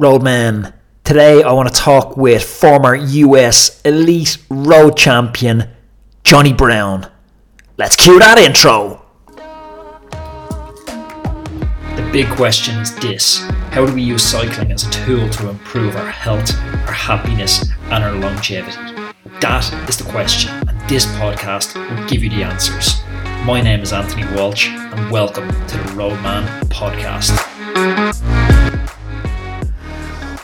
Roadman. Today I want to talk with former US elite road champion Jonny Brown. Let's cue that intro. The big question is this How do we use cycling as a tool to improve our health, our happiness, and our longevity? That is the question, and this podcast will give you the answers. My name is Anthony Walsh, and welcome to the Roadman Podcast.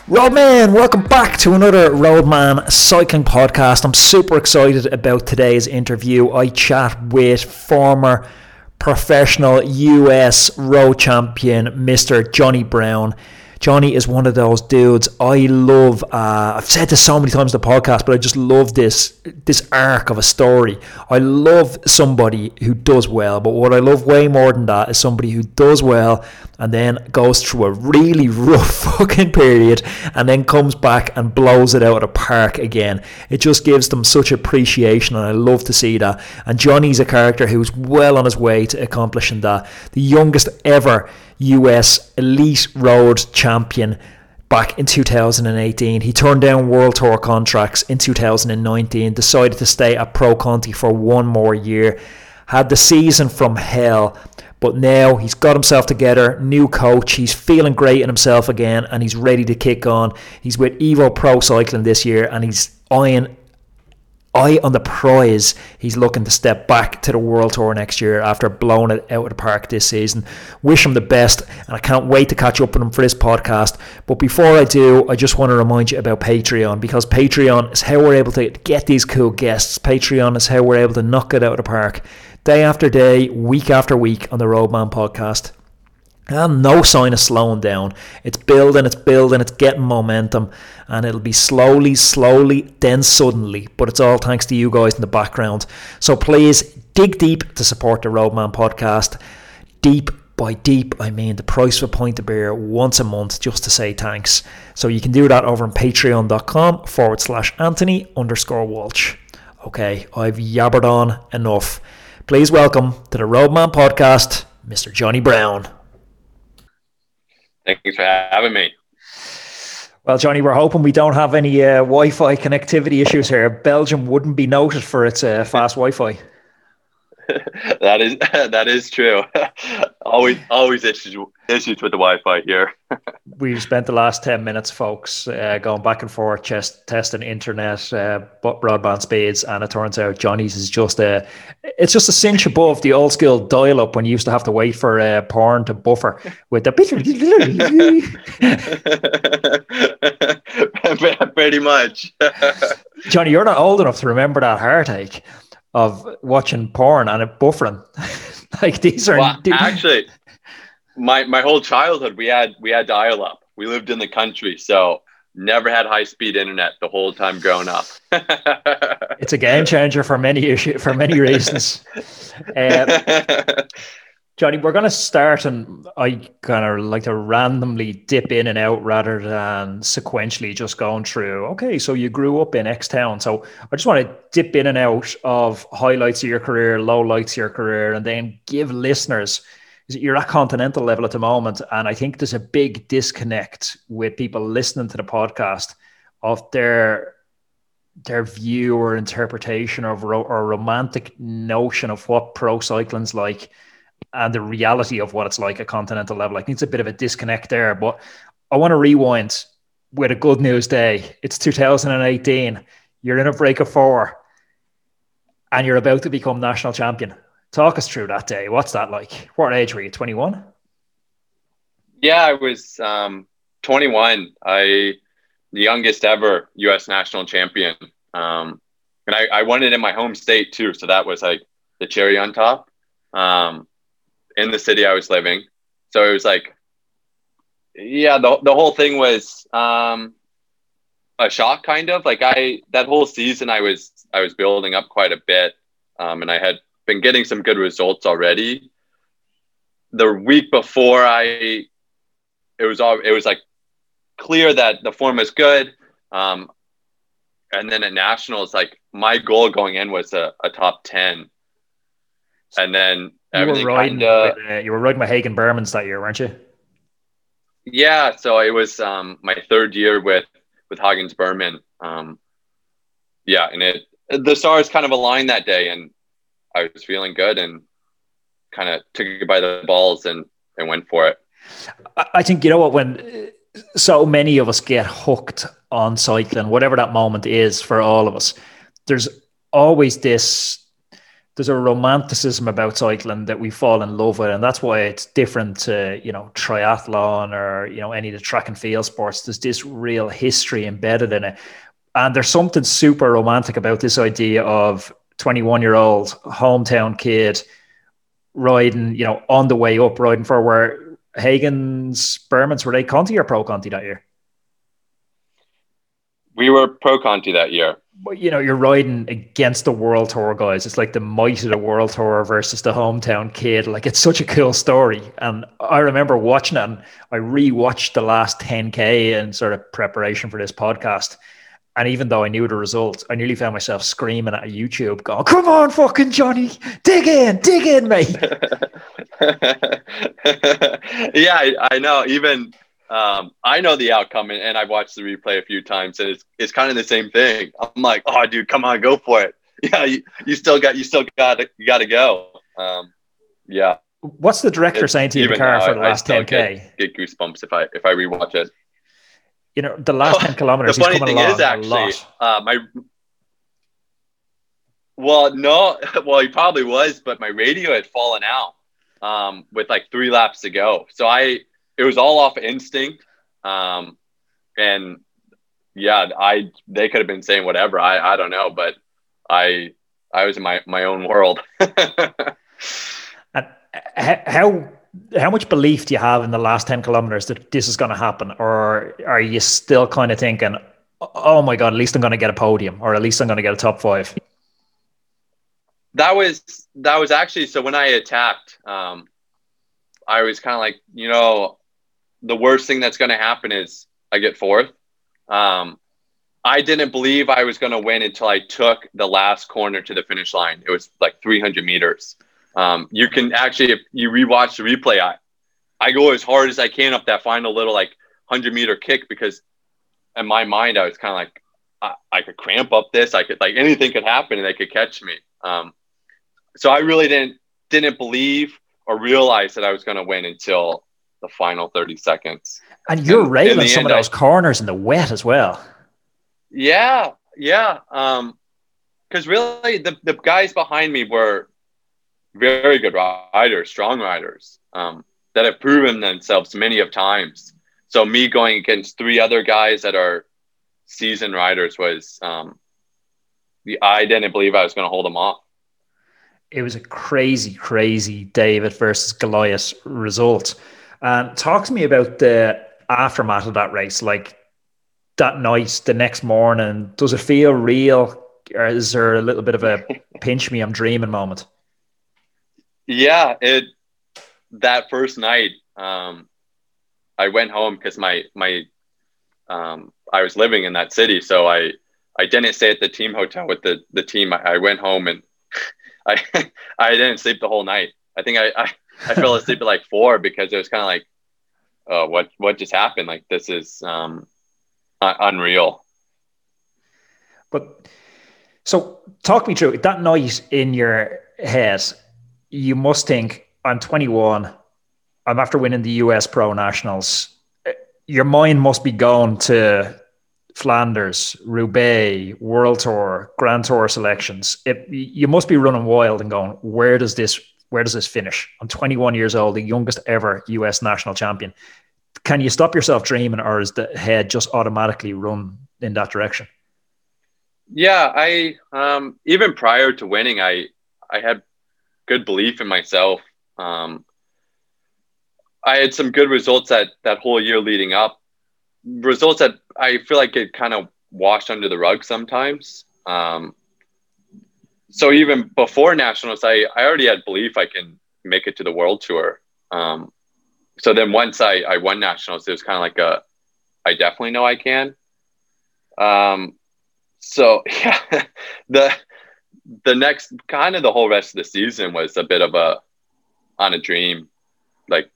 Roadman, welcome back to another Roadman cycling podcast. I'm super excited about today's interview. I chat with former professional US road champion, Mr. Jonny Brown. Jonny is one of those dudes I love. Uh, I've said this so many times in the podcast, but I just love this this arc of a story. I love somebody who does well, but what I love way more than that is somebody who does well and then goes through a really rough fucking period and then comes back and blows it out of the park again. It just gives them such appreciation, and I love to see that. And Jonny's a character who's well on his way to accomplishing that. The youngest ever US elite road champion back in 2018. He turned down World Tour contracts in 2019, decided to stay at Pro Conti for one more year, had the season from hell. But now he's got himself together, new coach. He's feeling great in himself again, and he's ready to kick on. He's with Evo Pro Cycling this year, and he's eyeing eye on the prize. He's looking to step back to the World Tour next year after blowing it out of the park this season. Wish him the best, and I can't wait to catch up with him for this podcast. But before I do, I just want to remind you about Patreon because Patreon is how we're able to get these cool guests. Patreon is how we're able to knock it out of the park day after day, week after week on the Roadman podcast. And no sign of slowing down. It's building, it's building, it's getting momentum, and it'll be slowly, slowly, then suddenly. But it's all thanks to you guys in the background. So please dig deep to support the Roadman podcast. Deep by deep, I mean the price of a pint of beer once a month just to say thanks. So you can do that over on patreon.com forward slash Anthony underscore Walsh. Okay, I've yabbered on enough. Please welcome to the Roadman podcast, Mr. Jonny Brown. Thanks for having me. Well, Jonny, we're hoping we don't have any uh, Wi-Fi connectivity issues here. Belgium wouldn't be noted for its uh, fast Wi-Fi. that is that is true. always always issues issues with the Wi-Fi here. We've spent the last ten minutes, folks, uh, going back and forth, just testing internet, uh, broadband speeds, and it turns out Jonny's is just a it's just a cinch above the old school dial-up when you used to have to wait for uh, porn to buffer with the pretty much. Jonny, you're not old enough to remember that heartache of watching porn and it buffering. like these are well, actually my my whole childhood we had we had dial up. We lived in the country, so never had high speed internet the whole time growing up. it's a game changer for many issue for many reasons. Uh, Jonny, we're going to start, and I kind of like to randomly dip in and out rather than sequentially just going through. Okay, so you grew up in X town, so I just want to dip in and out of highlights of your career, low lights of your career, and then give listeners. You're at continental level at the moment, and I think there's a big disconnect with people listening to the podcast of their their view or interpretation of ro- or romantic notion of what pro cycling's like and the reality of what it's like at continental level. I think it's a bit of a disconnect there, but I want to rewind with a good news day. It's 2018. You're in a break of four and you're about to become national champion. Talk us through that day. What's that like? What age were you? 21? Yeah, I was um, 21. I the youngest ever U.S. national champion, um, and I, I won it in my home state too. So that was like the cherry on top. Um, in the city I was living. So it was like, yeah, the, the whole thing was um, a shock kind of like I, that whole season I was, I was building up quite a bit um, and I had been getting some good results already. The week before I, it was all, it was like clear that the form was good. Um, and then at nationals, like my goal going in was a, a top 10 and then you were riding. Kinda... With, uh, you were riding with Hagens Berman that year, weren't you? Yeah, so it was um, my third year with with Hagens Berman. Um, yeah, and it the stars kind of aligned that day, and I was feeling good and kind of took it by the balls and and went for it. I think you know what when so many of us get hooked on cycling, whatever that moment is for all of us. There's always this there's a romanticism about cycling that we fall in love with, and that's why it's different to you know triathlon or you know any of the track and field sports. There's this real history embedded in it, and there's something super romantic about this idea of 21 year old hometown kid riding, you know, on the way up, riding for where Hagens, Bermans were they Conti or Pro Conti that year? We were Pro Conti that year you know, you're riding against the world tour guys. It's like the might of the world tour versus the hometown kid. Like it's such a cool story. And I remember watching it and I rewatched the last 10K in sort of preparation for this podcast. And even though I knew the results, I nearly found myself screaming at YouTube, going, Come on, fucking Jonny, dig in, dig in, mate. yeah, I, I know. Even um, I know the outcome and, and, I've watched the replay a few times and it's, it's kind of the same thing. I'm like, oh dude, come on, go for it. Yeah. You, you still got, you still got to, you got to go. Um, yeah. What's the director it's, saying to you car for the last 10 k? Get, get, goosebumps if I, if I rewatch it. You know, the last 10 kilometers, the funny thing is actually, uh, my, well, no, well, he probably was, but my radio had fallen out um, with like three laps to go. So I, it was all off instinct. Um, and yeah, I they could have been saying whatever. I I don't know, but I I was in my my own world. and how how much belief do you have in the last 10 kilometers that this is going to happen or are you still kind of thinking oh my god at least i'm going to get a podium or at least i'm going to get a top five that was that was actually so when i attacked um i was kind of like you know the worst thing that's going to happen is I get fourth. Um, I didn't believe I was going to win until I took the last corner to the finish line. It was like 300 meters. Um, you can actually, if you rewatch the replay, I, I go as hard as I can up that final little like 100 meter kick because in my mind, I was kind of like, I, I, could cramp up this. I could like anything could happen and they could catch me. Um, so I really didn't didn't believe or realize that I was going to win until the final 30 seconds. And you're and railing some of those I, corners in the wet as well. Yeah, yeah. Um, because really the, the guys behind me were very good riders, strong riders, um, that have proven themselves many of times. So me going against three other guys that are seasoned riders was um, the I didn't believe I was going to hold them off. It was a crazy, crazy David versus Goliath result. And talk to me about the aftermath of that race, like that night, the next morning. Does it feel real, or is there a little bit of a pinch me, I'm dreaming moment? Yeah, it that first night, um, I went home because my my um, I was living in that city, so I I didn't stay at the team hotel with the the team. I, I went home and I I didn't sleep the whole night. I think I, I I fell asleep at like four because it was kind of like, uh, what what just happened? Like this is um, unreal. But so talk me through that noise in your head. You must think I'm 21. I'm after winning the US Pro Nationals. Your mind must be going to Flanders, Roubaix, World Tour, Grand Tour selections. It, you must be running wild and going, where does this where does this finish? I'm 21 years old, the youngest ever US national champion. Can you stop yourself dreaming, or is the head just automatically run in that direction? Yeah, I um, even prior to winning, I I had good belief in myself. Um, I had some good results that that whole year leading up. Results that I feel like it kind of washed under the rug sometimes. Um, so even before nationals, I, I already had belief I can make it to the world tour. Um, so then once I, I won nationals, it was kind of like a, I definitely know I can. Um, so yeah, the, the next kind of the whole rest of the season was a bit of a, on a dream, like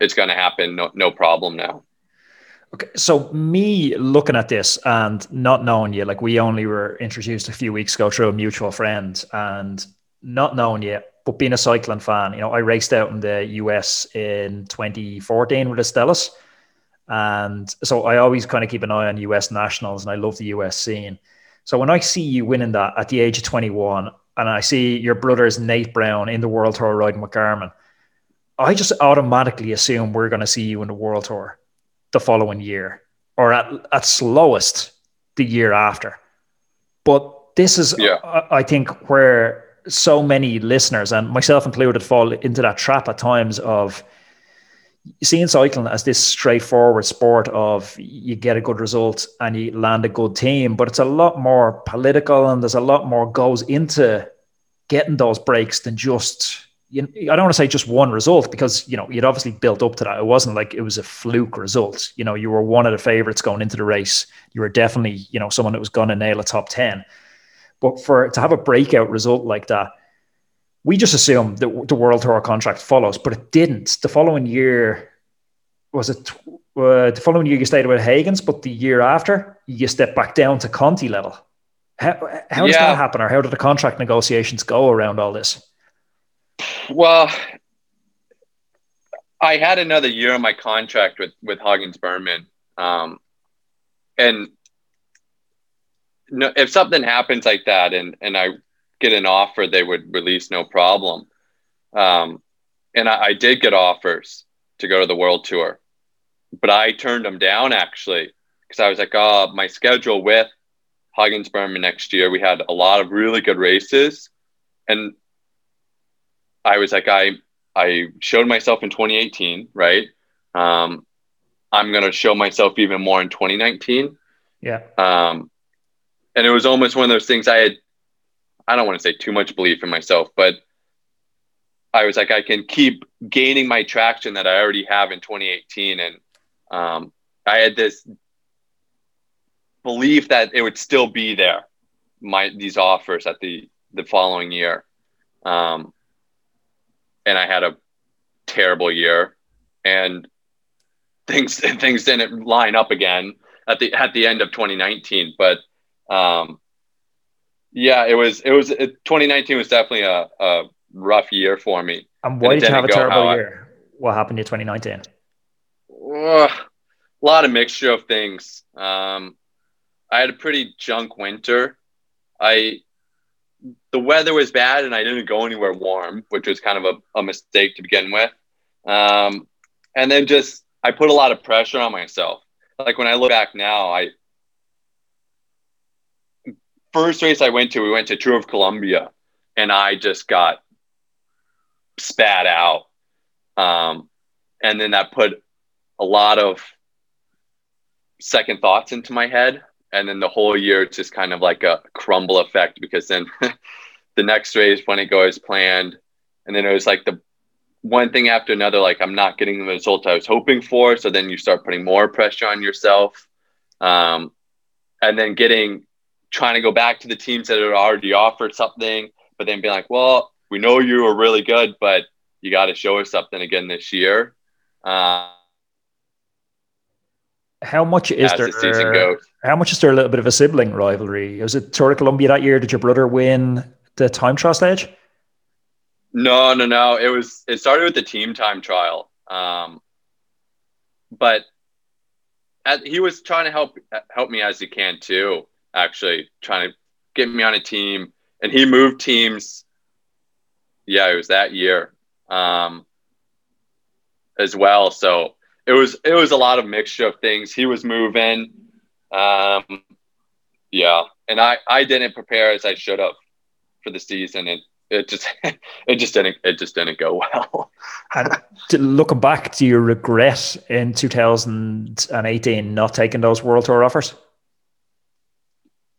it's going to happen. No, no problem now. Okay, so me looking at this and not knowing you, like we only were introduced a few weeks ago through a mutual friend, and not knowing you, but being a cycling fan, you know, I raced out in the US in 2014 with Astellas, and so I always kind of keep an eye on US nationals, and I love the US scene. So when I see you winning that at the age of 21, and I see your brother's Nate Brown in the World Tour riding with Garmin, I just automatically assume we're going to see you in the World Tour the following year, or at at slowest the year after. But this is, yeah. I, I think, where so many listeners and myself included fall into that trap at times of seeing cycling as this straightforward sport of you get a good result and you land a good team, but it's a lot more political and there's a lot more goes into getting those breaks than just you I don't want to say just one result because you know you'd obviously built up to that. It wasn't like it was a fluke result. You know, you were one of the favorites going into the race. You were definitely you know someone that was going to nail a top ten. But for to have a breakout result like that, we just assumed that the World Tour contract follows, but it didn't. The following year, was it uh, the following year you stayed with Hagens, but the year after you stepped back down to Conti level. How, how does yeah. that happen, or how did the contract negotiations go around all this? Well, I had another year on my contract with with Hagens Berman, um, and no, if something happens like that, and and I get an offer, they would release no problem. Um, and I, I did get offers to go to the world tour, but I turned them down actually because I was like, oh, my schedule with Hagens Berman next year, we had a lot of really good races, and I was like, I I showed myself in 2018, right? Um, I'm gonna show myself even more in 2019. Yeah. Um, and it was almost one of those things I had I don't want to say too much belief in myself, but I was like, I can keep gaining my traction that I already have in 2018. And um, I had this belief that it would still be there, my these offers at the the following year. Um, and I had a terrible year and things things didn't line up again at the at the end of 2019. But um, yeah, it was it was it, 2019 was definitely a, a rough year for me. And why and did you have a terrible year? I, what happened in 2019? Uh, a lot of mixture of things. Um, I had a pretty junk winter. I the weather was bad and I didn't go anywhere warm, which was kind of a, a mistake to begin with. Um, and then just I put a lot of pressure on myself. Like when I look back now, I first race I went to, we went to Tour of Colombia and I just got spat out. Um, and then that put a lot of second thoughts into my head. And then the whole year, it's just kind of like a crumble effect because then the next race when it goes planned. And then it was like the one thing after another, like I'm not getting the result I was hoping for. So then you start putting more pressure on yourself. Um, and then getting trying to go back to the teams that had already offered something, but then being like, well, we know you were really good, but you got to show us something again this year. Uh, how much is there? The how much is there a little bit of a sibling rivalry? Was it Tour of Colombia that year? Did your brother win the time trial stage? No, no, no. It was it started with the team time trial. Um, but at, he was trying to help help me as he can too actually trying to get me on a team. And he moved teams. Yeah, it was that year um, as well. So it was it was a lot of mixture of things. He was moving. Um, yeah, and I I didn't prepare as I should have for the season. It it just it just didn't it just didn't go well. and looking back, do you regret in 2018 not taking those World Tour offers?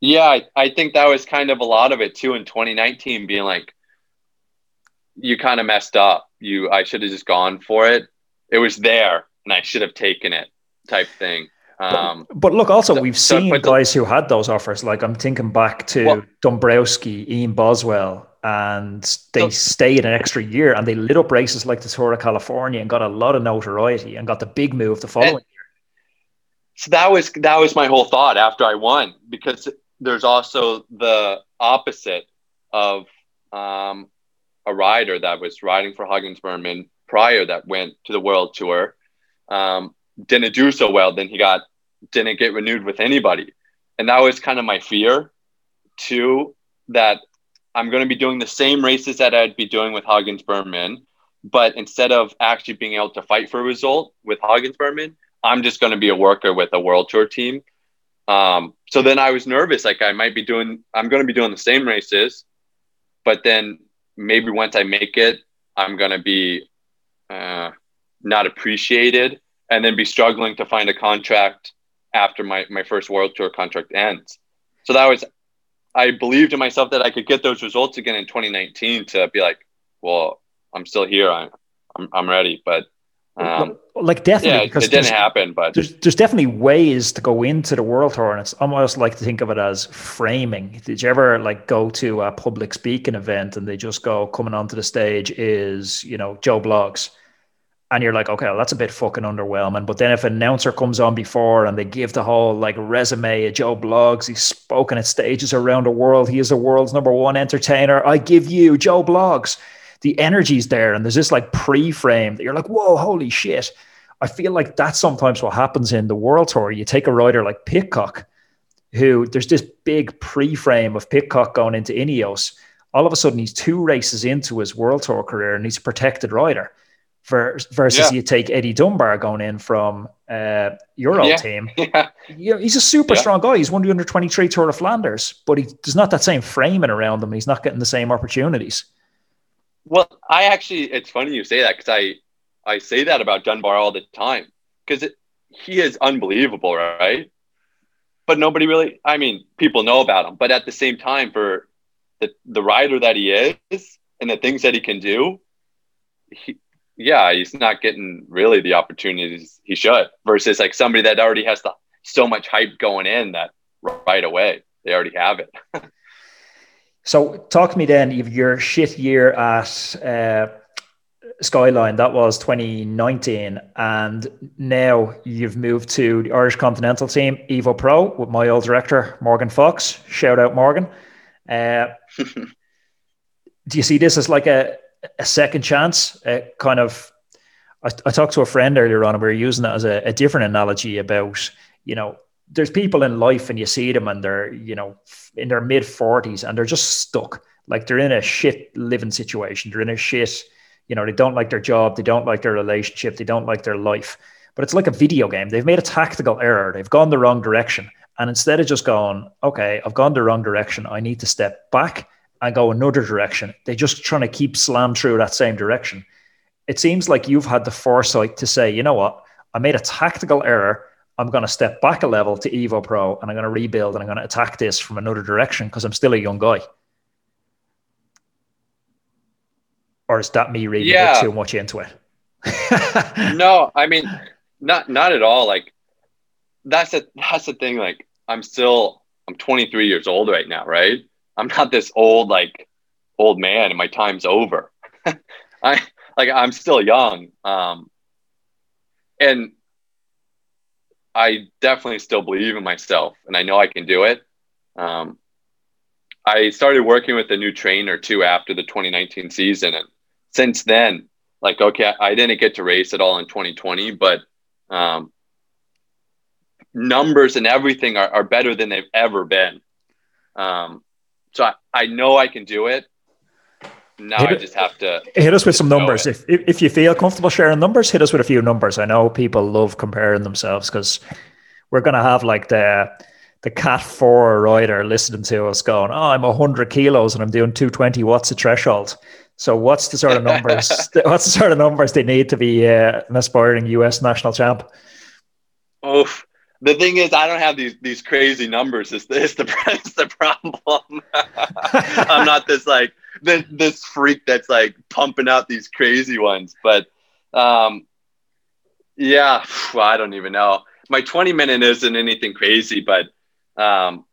Yeah, I, I think that was kind of a lot of it too in 2019, being like, you kind of messed up. You, I should have just gone for it. It was there, and I should have taken it, type thing. Um, but, but, look, also so, we've seen so guys the, who had those offers. Like I'm thinking back to well, Dombrowski, Ian Boswell, and they so, stayed an extra year and they lit up races like the Tour of California and got a lot of notoriety and got the big move the following and, year. So that was that was my whole thought after I won because there's also the opposite of um, a rider that was riding for Hagens Berman prior that went to the World Tour, um, didn't do so well. Then he got didn't get renewed with anybody, and that was kind of my fear too. That I'm going to be doing the same races that I'd be doing with Hagens Berman, but instead of actually being able to fight for a result with Hagens Berman, I'm just going to be a worker with a World Tour team. Um, so then I was nervous, like I might be doing, I'm going to be doing the same races, but then maybe once I make it, I'm going to be uh, not appreciated and then be struggling to find a contract after my, my first World Tour contract ends. So that was I believed in myself that I could get those results again in 2019 to be like, well, I'm still here. I'm, I'm, I'm ready. But um, like definitely, yeah, because it didn't happen. But there's there's definitely ways to go into the world tour, and it's almost like to think of it as framing. Did you ever like go to a public speaking event and they just go coming onto the stage is you know Joe Bloggs, and you're like, okay, well, that's a bit fucking underwhelming. But then if an announcer comes on before and they give the whole like resume of Joe Blogs, he's spoken at stages around the world. He is the world's number one entertainer. I give you Joe Blogs. The energy's there, and there's this like pre-frame that you're like, whoa, holy shit. I feel like that's sometimes what happens in the world tour. You take a rider like Pidcock, who there's this big pre-frame of Pidcock going into Ineos. All of a sudden, he's two races into his world tour career, and he's a protected rider versus yeah. you take Eddie Dunbar going in from uh, your old yeah. team. Yeah. he's a super yeah. strong guy. He's won the under 23 Tour of Flanders, but he, there's not that same framing around him. He's not getting the same opportunities. Well, I actually, it's funny you say that because I, I say that about Dunbar all the time because he is unbelievable, right? But nobody really, I mean, people know about him, but at the same time, for the, the rider that he is and the things that he can do, he, yeah, he's not getting really the opportunities he should versus like somebody that already has the, so much hype going in that right away they already have it. so talk to me then of your shit year at uh, Skyline. That was 2019, and now you've moved to the Irish Continental Team Evo Pro with my old director Morgan Fox. Shout out Morgan. Uh, do you see this as like a a second chance. Uh, kind of, I, I, talked to a friend earlier on, and we were using that as a, a different analogy about, you know, there's people in life and you see them and they're, you know, in their mid 40s and they're just stuck. Like they're in a shit living situation. They're in a shit, you know, they don't like their job, they don't like their relationship, they don't like their life. But it's like a video game. They've made a tactical error, they've gone the wrong direction. And instead of just going, okay, I've gone the wrong direction, I need to step back and go another direction. They're just trying to keep slam through that same direction. It seems like you've had the foresight to say, you know what, I made a tactical error. I'm going to step back a level to Evo Pro and I'm going to rebuild and I'm going to attack this from another direction because I'm still a young guy. Or is that me reading yeah. too much into it? no, I mean, not not at all. Like that's a that's the thing. Like I'm still I'm 23 years old right now, right? I'm not this old like old man and my time's over. I like I'm still young. Um, and I definitely still believe in myself and I know I can do it. Um, I started working with a new trainer too after the 2019 season. And since then, like, okay, I didn't get to race at all in 2020, but um, numbers and everything are, are better than they've ever been. Um, so I, I know I can do it. Now hit I just have to hit us with some numbers. If, if, you feel comfortable sharing numbers, hit us with a few numbers. I know people love comparing themselves because we're gonna have like the the cat four rider listening to us going, "Oh, I'm hundred kilos and I'm doing two twenty. What's the threshold?" So, what's the sort of numbers? what's the sort of numbers they need to be uh, an aspiring U.S. national champ? Oh, the thing is, I don't have these these crazy numbers. It's, it's the it's the problem. I'm not this like this, this freak that's like pumping out these crazy ones. But um, yeah, well, I don't even know. My 20 minute isn't anything crazy, but um,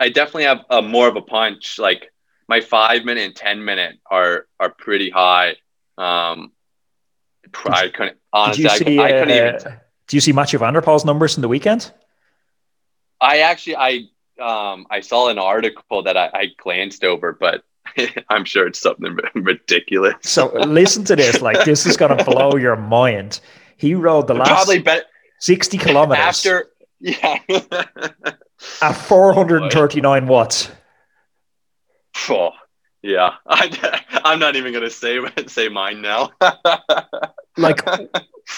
I definitely have a more of a punch. Like my five minute and ten minute are are pretty high. Um, I couldn't honestly. See, I, I, couldn't uh, even. Do you see Mathieu van der numbers in the weekend? I actually I um I saw an article that I, I glanced over, but I'm sure it's something ridiculous. so listen to this. Like this is gonna blow your mind. He rode the last probably bet 60 kilometers after yeah at 439 watts. Oh, yeah, I, am not even gonna say say mine now. Like,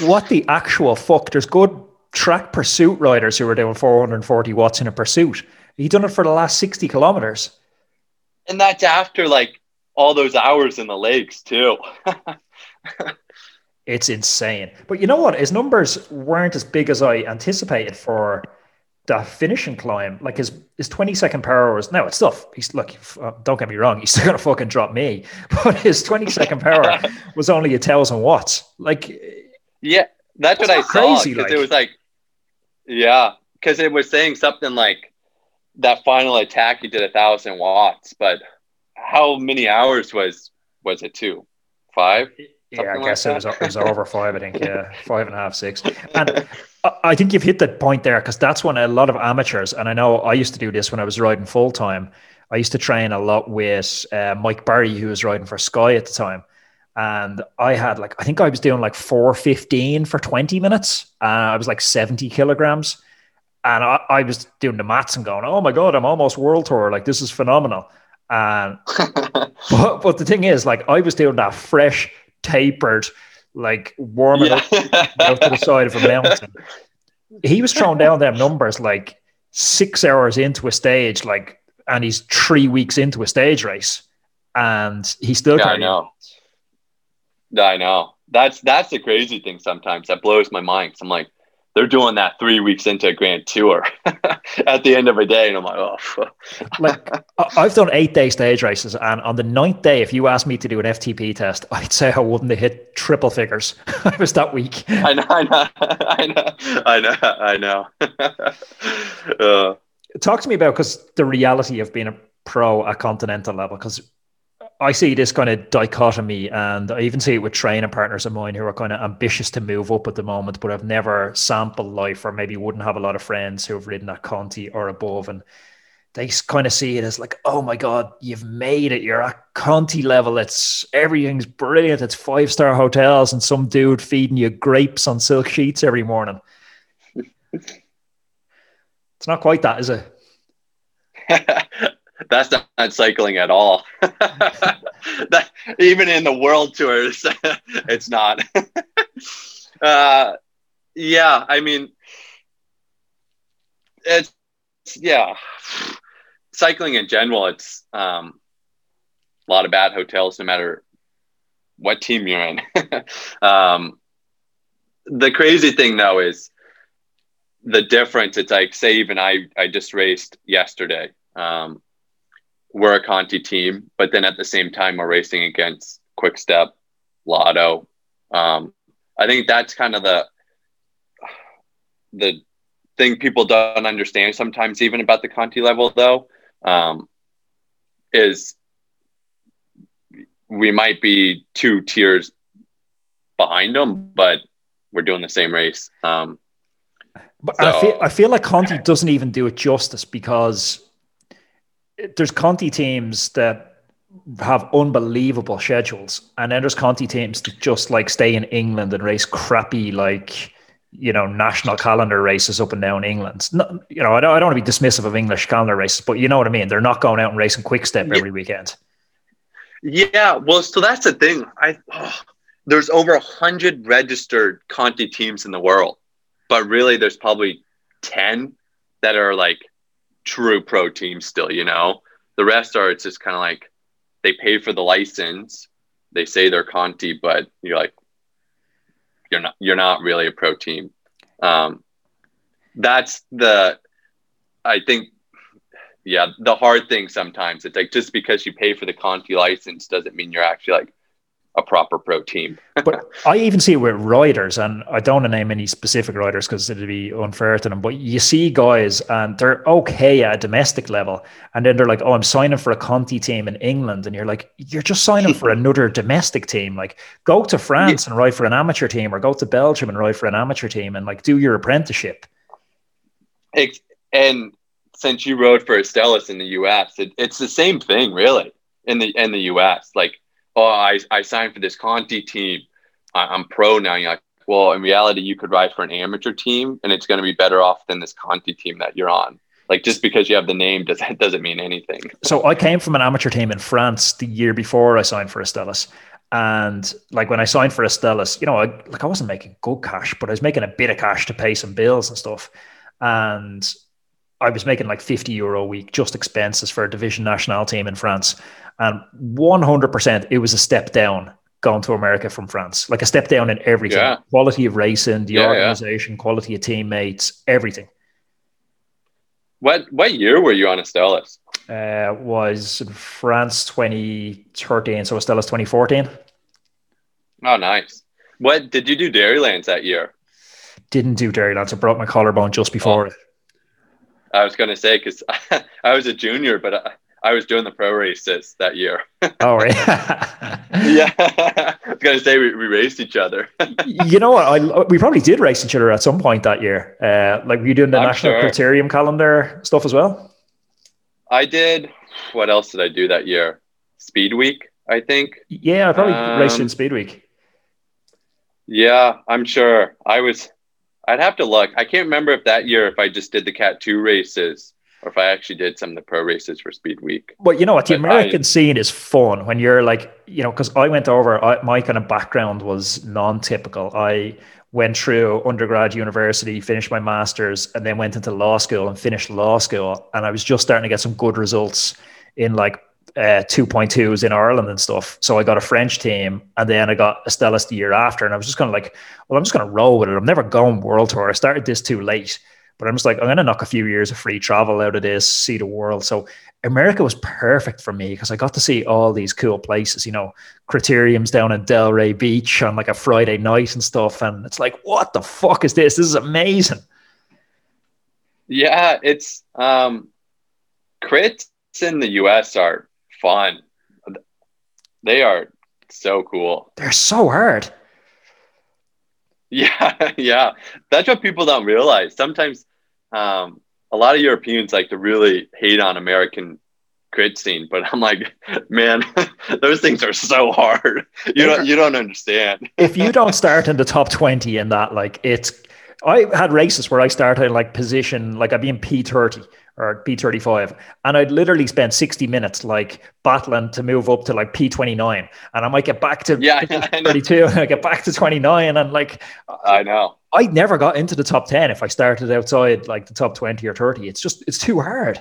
what the actual fuck? There's good track pursuit riders who are doing 440 watts in a pursuit. He done it for the last 60 kilometers, and that's after like all those hours in the lakes too. it's insane. But you know what? His numbers weren't as big as I anticipated for that finishing climb, like his his twenty second power was no, it's still he's look. Uh, don't get me wrong, he's still gonna fucking drop me, but his twenty second power was only a thousand watts. Like, yeah, that's, that's what I saw. Because like. it was like, yeah, because it was saying something like that final attack he did a thousand watts, but how many hours was was it? Two, five. Yeah, I guess like it, was, it was over five. I think yeah, five and a half, six. And I think you've hit that point there because that's when a lot of amateurs, and I know I used to do this when I was riding full time. I used to train a lot with uh, Mike Barry, who was riding for Sky at the time. And I had like, I think I was doing like 415 for 20 minutes. Uh, I was like 70 kilograms. And I, I, was doing the maths and going, oh my God, I'm almost world tour. Like, this is phenomenal. And, but, but the thing is, like, I was doing that fresh, tapered, like warming yeah. up to the side of a mountain. He was throwing down them numbers like six hours into a stage, like, and he's three weeks into a stage race, and he still. Yeah, I know. I know. That's that's the crazy thing. Sometimes that blows my mind. I'm like, they're doing that three weeks into a grand tour at the end of a day. And I'm like, oh. like, I've done eight day stage races. And on the ninth day, if you asked me to do an FTP test, I'd say I wouldn't have hit triple figures. I was that weak. I know, I know, I know, I know, I know. uh. Talk to me about because the reality of being a pro at continental level, because I see this kind of dichotomy, and I even see it with training partners of mine who are kind of ambitious to move up at the moment, but have never sampled life or maybe wouldn't have a lot of friends who have ridden at Conti or above. And they kind of see it as like, oh my God, you've made it. You're at Conti level. It's everything's brilliant. It's five star hotels and some dude feeding you grapes on silk sheets every morning. it's not quite that, is it? that's not cycling at all. that, even in the world tours, it's not. uh, yeah, I mean, it's yeah, cycling in general. It's um, a lot of bad hotels, no matter what team you're in. um, the crazy thing though is the difference. It's like, say, even I I just raced yesterday. Um, we're a Conti team, but then at the same time we're racing against Quick Step, Lotto. Um, I think that's kind of the the thing people don't understand sometimes, even about the Conti level, though, um, is we might be two tiers behind them, but we're doing the same race. Um, but so, I feel I feel like Conti doesn't even do it justice because there's Conti teams that have unbelievable schedules, and then there's Conti teams that just like stay in England and race crappy like you know national calendar races up and down England. You know, I don't, I don't want to be dismissive of English calendar races, but you know what I mean. They're not going out and racing quick step every weekend. Yeah, well, so that's the thing. I oh, there's over a hundred registered Conti teams in the world, but really there's probably ten that are like true pro team still, you know. The rest are it's just kind of like they pay for the license. They say they're Conti, but you're like you're not you're not really a pro team. Um, that's the I think yeah, the hard thing sometimes it's like just because you pay for the Conti license doesn't mean you're actually like a proper pro team. but I even see it with riders, and I don't want to name any specific riders because it'd be unfair to them. But you see guys, and they're okay at a domestic level, and then they're like, "Oh, I'm signing for a Conti team in England," and you're like, "You're just signing for another domestic team. Like, go to France yeah. and ride for an amateur team, or go to Belgium and ride for an amateur team, and like do your apprenticeship." And since you rode for Astellas in the U.S., it, it's the same thing, really, in the in the U.S. Like oh, I, I signed for this Conti team. I, am pro now. You're like, well, in reality, you could ride for an amateur team and it's going to be better off than this Conti team that you're on. Like just because you have the name does that doesn't mean anything. So I came from an amateur team in France the year before I signed for Astellas. And like when I signed for Astellas, you know, I, like I wasn't making good cash, but I was making a bit of cash to pay some bills and stuff. And I was making like 50 euro a week, just expenses for a division national team in France. And 100%, it was a step down going to America from France, like a step down in everything yeah. quality of racing, the yeah, organization, yeah. quality of teammates, everything. What what year were you on Astellas? Uh, was France 2013, so Astellas 2014. Oh, nice. What did you do Dairylands that year? Didn't do Dairylands. I broke my collarbone just before oh. it. I was going to say because I was a junior, but I, I was doing the pro races that year. oh, right. yeah, I was going to say we, we raced each other. you know what? I, we probably did race each other at some point that year. Uh, like were you doing the I'm national sure. criterium calendar stuff as well? I did. What else did I do that year? Speed Week, I think. Yeah, I probably um, raced in Speed Week. Yeah, I'm sure. I was I'd have to look. I can't remember if that year if I just did the Cat Two races or if I actually did some of the pro races for Speed Week. But you know what? The but American I, scene is fun when you're like, you know, because I went over. I, my kind of background was non-typical. I went through undergrad university, finished my masters, and then went into law school and finished law school. And I was just starting to get some good results in like uh, 2.2s in Ireland and stuff. So I got a French team and then I got Astellas the year after. And I was just kind of like, well, I'm just going to roll with it. I'm never going world tour. I started this too late, but I'm just like, I'm going to knock a few years of free travel out of this, see the world. So America was perfect for me because I got to see all these cool places, you know, criteriums down in Delray Beach on like a Friday night and stuff. And it's like, what the fuck is this? This is amazing. Yeah, it's um crits in the US are fun. They are so cool. They're so hard. Yeah, yeah. That's what people don't realize. Sometimes um, a lot of Europeans like to really hate on American crit scene, but I'm like, man, those things are so hard. You don't you don't understand. if you don't start in the top 20 in that, like it's I had races where I started in like position, like I'd be in P30 or P35. And I'd literally spend 60 minutes like battling to move up to like P29. And I might get back to yeah, 32 and I get back to 29. And like, I know. I never got into the top 10 if I started outside like the top 20 or 30. It's just, it's too hard.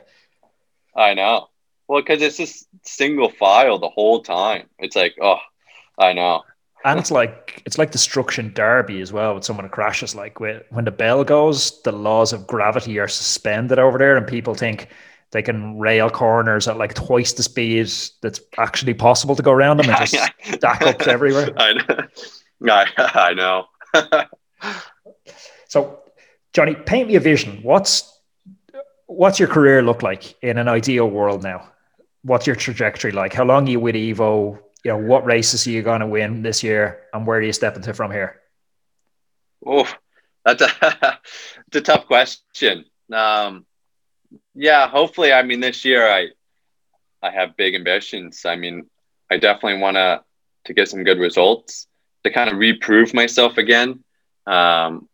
I know. Well, because it's just single file the whole time. It's like, oh, I know and it's like it's like destruction derby as well. When someone crashes, like when the bell goes, the laws of gravity are suspended over there, and people think they can rail corners at like twice the speed that's actually possible to go around them, and just stack ups everywhere. I know. I, I know. so, Jonny, paint me a vision. What's what's your career look like in an ideal world now? What's your trajectory like? How long are you with Evo? You know, what races are you going to win this year and where do you step into from here? Oh, that's a, it's a tough question. Um, yeah, hopefully, I mean, this year I, I have big ambitions. I mean, I definitely want to, to get some good results to kind of reprove myself again. Um,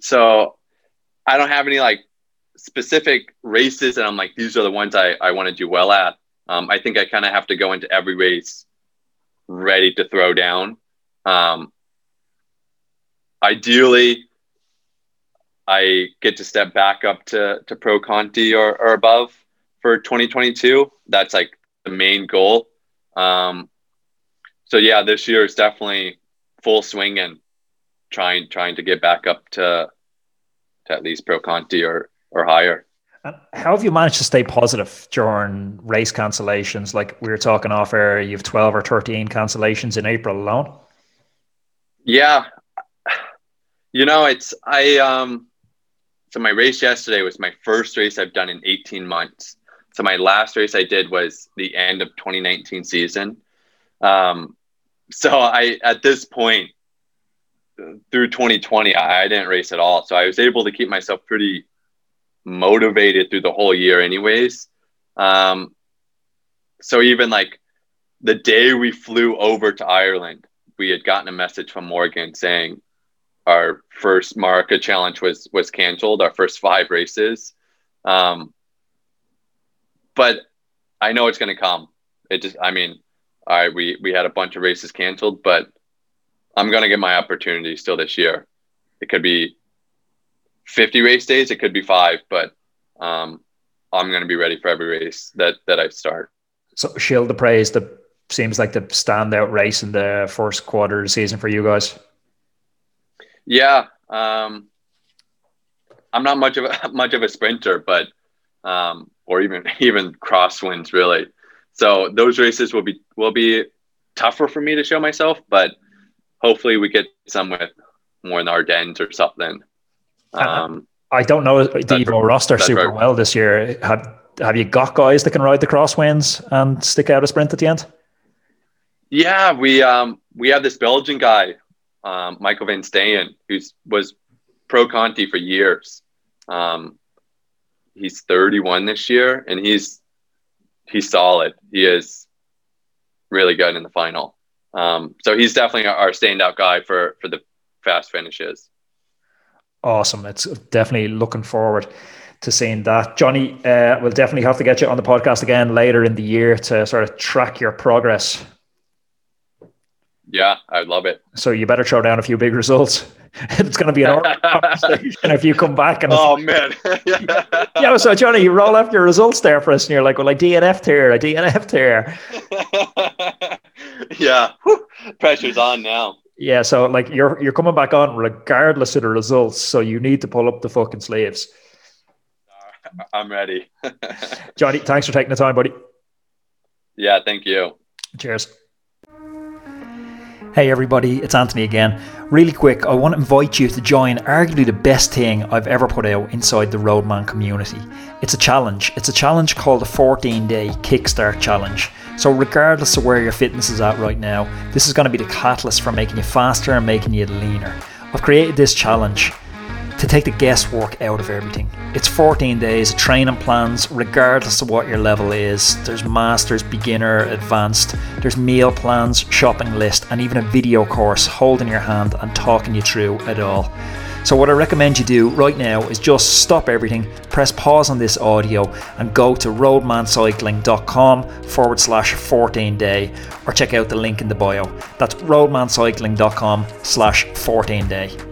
so I don't have any like specific races and I'm like, these are the ones I, I want to do well at um, I think I kind of have to go into every race ready to throw down. Um, ideally, I get to step back up to, to Pro Conti or, or above for 2022. That's like the main goal. Um, so yeah, this year is definitely full swing and trying trying to get back up to to at least Pro Conti or or higher. And how have you managed to stay positive during race cancellations? Like we were talking off air, you have 12 or 13 cancellations in April alone. Yeah. You know, it's, I, um, so my race yesterday was my first race I've done in 18 months. So my last race I did was the end of 2019 season. Um, so I, at this point, through 2020, I, I didn't race at all. So I was able to keep myself pretty motivated through the whole year, anyways. Um, so even like the day we flew over to Ireland, we had gotten a message from Morgan saying our first Marca challenge was was canceled, our first five races. Um, but I know it's going to come. It just, I mean, I we we had a bunch of races canceled, but I'm going to get my opportunity still this year. It could be 50 race days, it could be five, but um, I'm going to be ready for every race that that I start. So Shield the Praise the seems like the standout race in the first quarter of the season for you guys. Yeah, um, I'm not much of a much of a sprinter, but um, or even even crosswinds really. So those races will be will be tougher for me to show myself, but hopefully we get some with more in Ardennes or something. Um, I don't know the Evo roster super right. well this year. Have have you got guys that can ride the crosswinds and stick out a sprint at the end? Yeah, we um we have this Belgian guy, um, Michael Van Staeyen, who's was pro Conti for years. Um, he's 31 this year, and he's he's solid. He is really good in the final. Um, so he's definitely our standout guy for for the fast finishes. Awesome! It's definitely looking forward to seeing that. Jonny, uh, we'll definitely have to get you on the podcast again later in the year to sort of track your progress. Yeah, I'd love it. So you better throw down a few big results. it's going to be an conversation if you come back and oh man, yeah. So Jonny, you roll up your results there for us, and you're like, "Well, I DNF'd here, I DNF'd here." yeah, Whew. pressure's on now. Yeah, so like you're you're coming back on regardless of the results, so you need to pull up the fucking sleeves. I'm ready. Jonny, thanks for taking the time, buddy. Yeah, thank you. Cheers. Hey everybody, it's Anthony again. Really quick, I want to invite you to join arguably the best thing I've ever put out inside the Roadman community. It's a challenge. It's a challenge called the 14 Day Kickstart Challenge. So, regardless of where your fitness is at right now, this is going to be the catalyst for making you faster and making you leaner. I've created this challenge to take the guesswork out of everything. It's 14 days of training plans, regardless of what your level is. There's masters, beginner, advanced. There's meal plans, shopping list, and even a video course holding your hand and talking you through it all. So, what I recommend you do right now is just stop everything, press pause on this audio, and go to roadmancycling.com forward slash 14 day, or check out the link in the bio. That's roadmancycling.com slash 14 day.